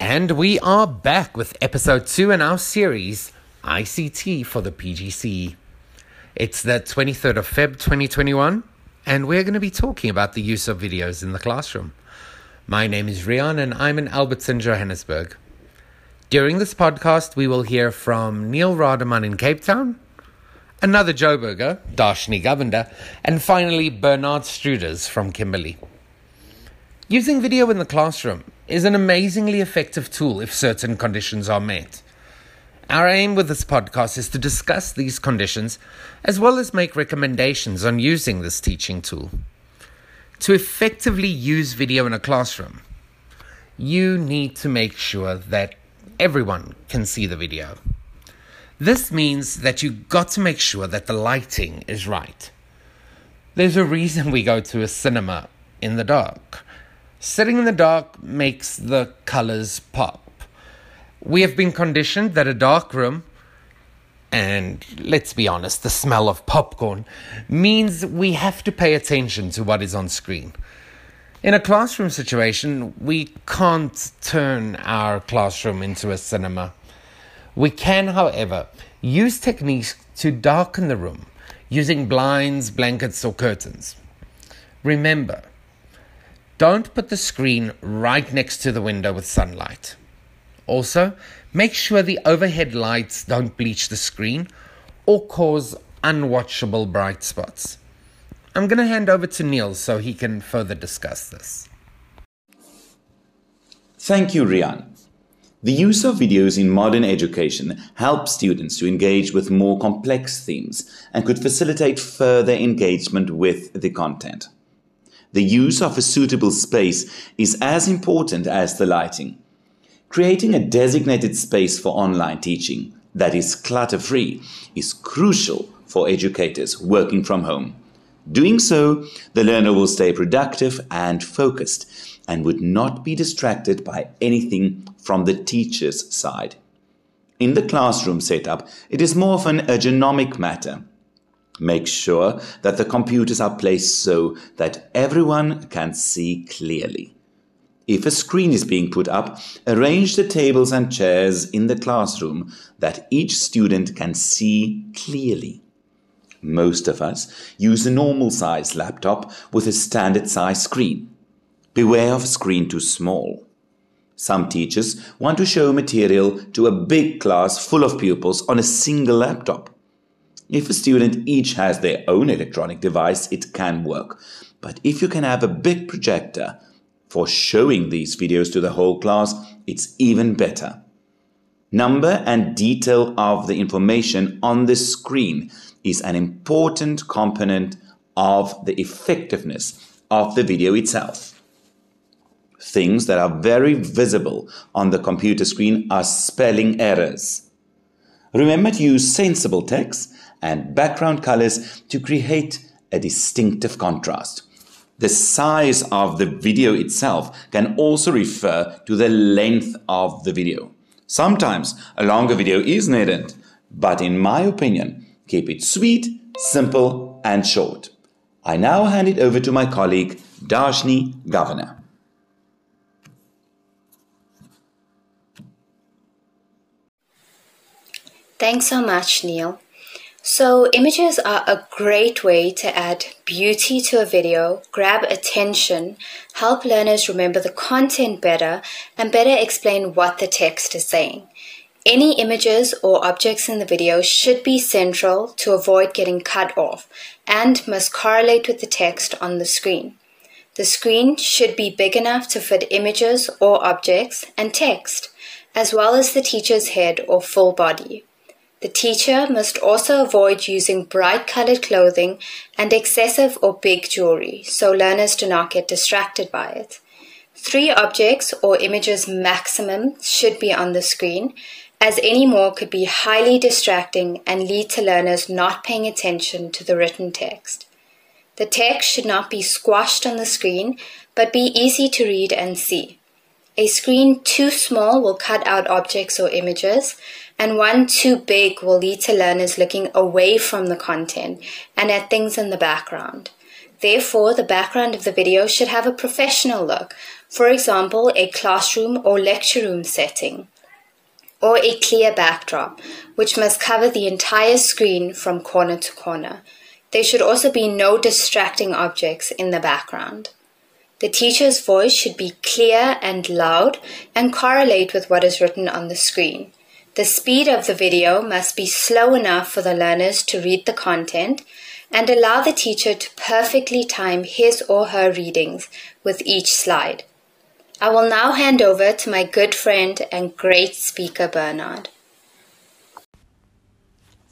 And we are back with episode two in our series, ICT for the PGC. It's the 23rd of Feb 2021, and we're going to be talking about the use of videos in the classroom. My name is Rian, and I'm in Alberton, Johannesburg. During this podcast, we will hear from Neil Rademan in Cape Town, another Joburger, Darshni Govender, and finally Bernard Struders from Kimberley. Using video in the classroom is an amazingly effective tool if certain conditions are met. Our aim with this podcast is to discuss these conditions as well as make recommendations on using this teaching tool. To effectively use video in a classroom, you need to make sure that everyone can see the video. This means that you've got to make sure that the lighting is right. There's a reason we go to a cinema in the dark. Sitting in the dark makes the colors pop. We have been conditioned that a dark room, and let's be honest, the smell of popcorn, means we have to pay attention to what is on screen. In a classroom situation, we can't turn our classroom into a cinema. We can, however, use techniques to darken the room using blinds, blankets, or curtains. Remember, don't put the screen right next to the window with sunlight. Also, make sure the overhead lights don't bleach the screen or cause unwatchable bright spots. I'm going to hand over to Neil so he can further discuss this. Thank you, Rian. The use of videos in modern education helps students to engage with more complex themes and could facilitate further engagement with the content the use of a suitable space is as important as the lighting. Creating a designated space for online teaching that is clutter free is crucial for educators working from home. Doing so, the learner will stay productive and focused and would not be distracted by anything from the teacher's side. In the classroom setup, it is more of an ergonomic matter Make sure that the computers are placed so that everyone can see clearly. If a screen is being put up, arrange the tables and chairs in the classroom that each student can see clearly. Most of us use a normal size laptop with a standard size screen. Beware of a screen too small. Some teachers want to show material to a big class full of pupils on a single laptop. If a student each has their own electronic device, it can work. But if you can have a big projector for showing these videos to the whole class, it's even better. Number and detail of the information on the screen is an important component of the effectiveness of the video itself. Things that are very visible on the computer screen are spelling errors. Remember to use sensible text and background colors to create a distinctive contrast. The size of the video itself can also refer to the length of the video. Sometimes a longer video is needed, but in my opinion, keep it sweet, simple, and short. I now hand it over to my colleague, Darshni Govender. Thanks so much, Neil. So, images are a great way to add beauty to a video, grab attention, help learners remember the content better, and better explain what the text is saying. Any images or objects in the video should be central to avoid getting cut off and must correlate with the text on the screen. The screen should be big enough to fit images or objects and text, as well as the teacher's head or full body. The teacher must also avoid using bright colored clothing and excessive or big jewelry so learners do not get distracted by it. Three objects or images maximum should be on the screen, as any more could be highly distracting and lead to learners not paying attention to the written text. The text should not be squashed on the screen, but be easy to read and see. A screen too small will cut out objects or images, and one too big will lead to learners looking away from the content and at things in the background. Therefore, the background of the video should have a professional look, For example, a classroom or lecture room setting, or a clear backdrop, which must cover the entire screen from corner to corner. There should also be no distracting objects in the background. The teacher's voice should be clear and loud and correlate with what is written on the screen. The speed of the video must be slow enough for the learners to read the content and allow the teacher to perfectly time his or her readings with each slide. I will now hand over to my good friend and great speaker, Bernard.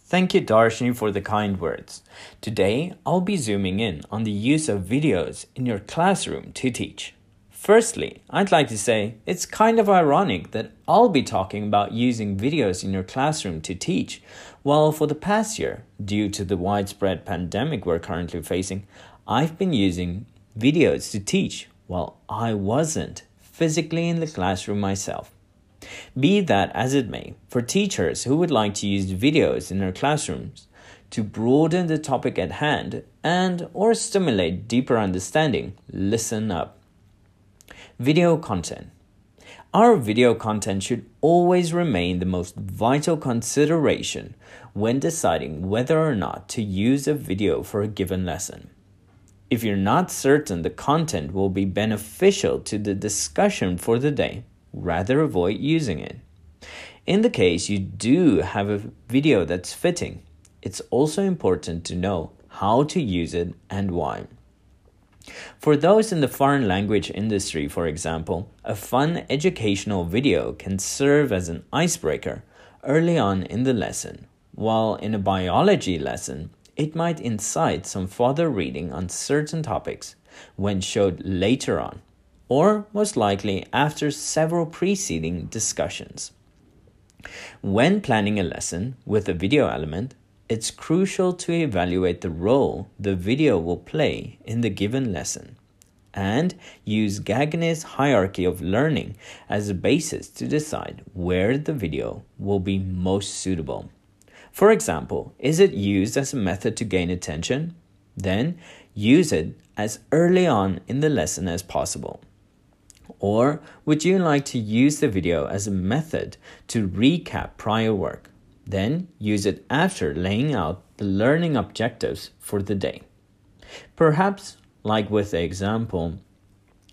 Thank you, Darshini, for the kind words. Today, I'll be zooming in on the use of videos in your classroom to teach. Firstly, I'd like to say it's kind of ironic that I'll be talking about using videos in your classroom to teach, while for the past year, due to the widespread pandemic we're currently facing, I've been using videos to teach while I wasn't physically in the classroom myself. Be that as it may, for teachers who would like to use videos in their classrooms to broaden the topic at hand and or stimulate deeper understanding, listen up. Video content. Our video content should always remain the most vital consideration when deciding whether or not to use a video for a given lesson. If you're not certain the content will be beneficial to the discussion for the day, rather avoid using it. In the case you do have a video that's fitting, it's also important to know how to use it and why. For those in the foreign language industry, for example, a fun educational video can serve as an icebreaker early on in the lesson, while in a biology lesson, it might incite some further reading on certain topics when showed later on, or most likely after several preceding discussions. When planning a lesson with a video element, it's crucial to evaluate the role the video will play in the given lesson and use Gagne's hierarchy of learning as a basis to decide where the video will be most suitable. For example, is it used as a method to gain attention? Then use it as early on in the lesson as possible. Or would you like to use the video as a method to recap prior work? Then use it after laying out the learning objectives for the day. Perhaps, like with the example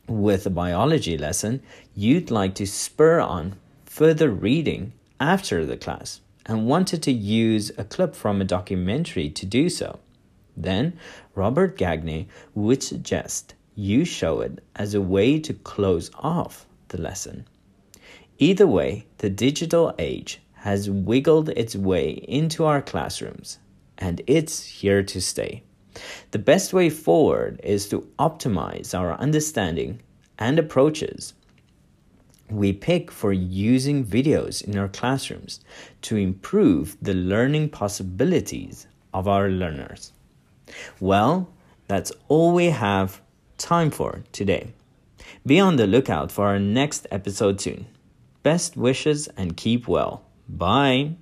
with a biology lesson, you'd like to spur on further reading after the class and wanted to use a clip from a documentary to do so. Then Robert Gagne would suggest you show it as a way to close off the lesson. Either way, the digital age has wiggled its way into our classrooms, and it's here to stay. The best way forward is to optimize our understanding and approaches we pick for using videos in our classrooms to improve the learning possibilities of our learners. Well, that's all we have time for today. Be on the lookout for our next episode soon. Best wishes and keep well. Bye.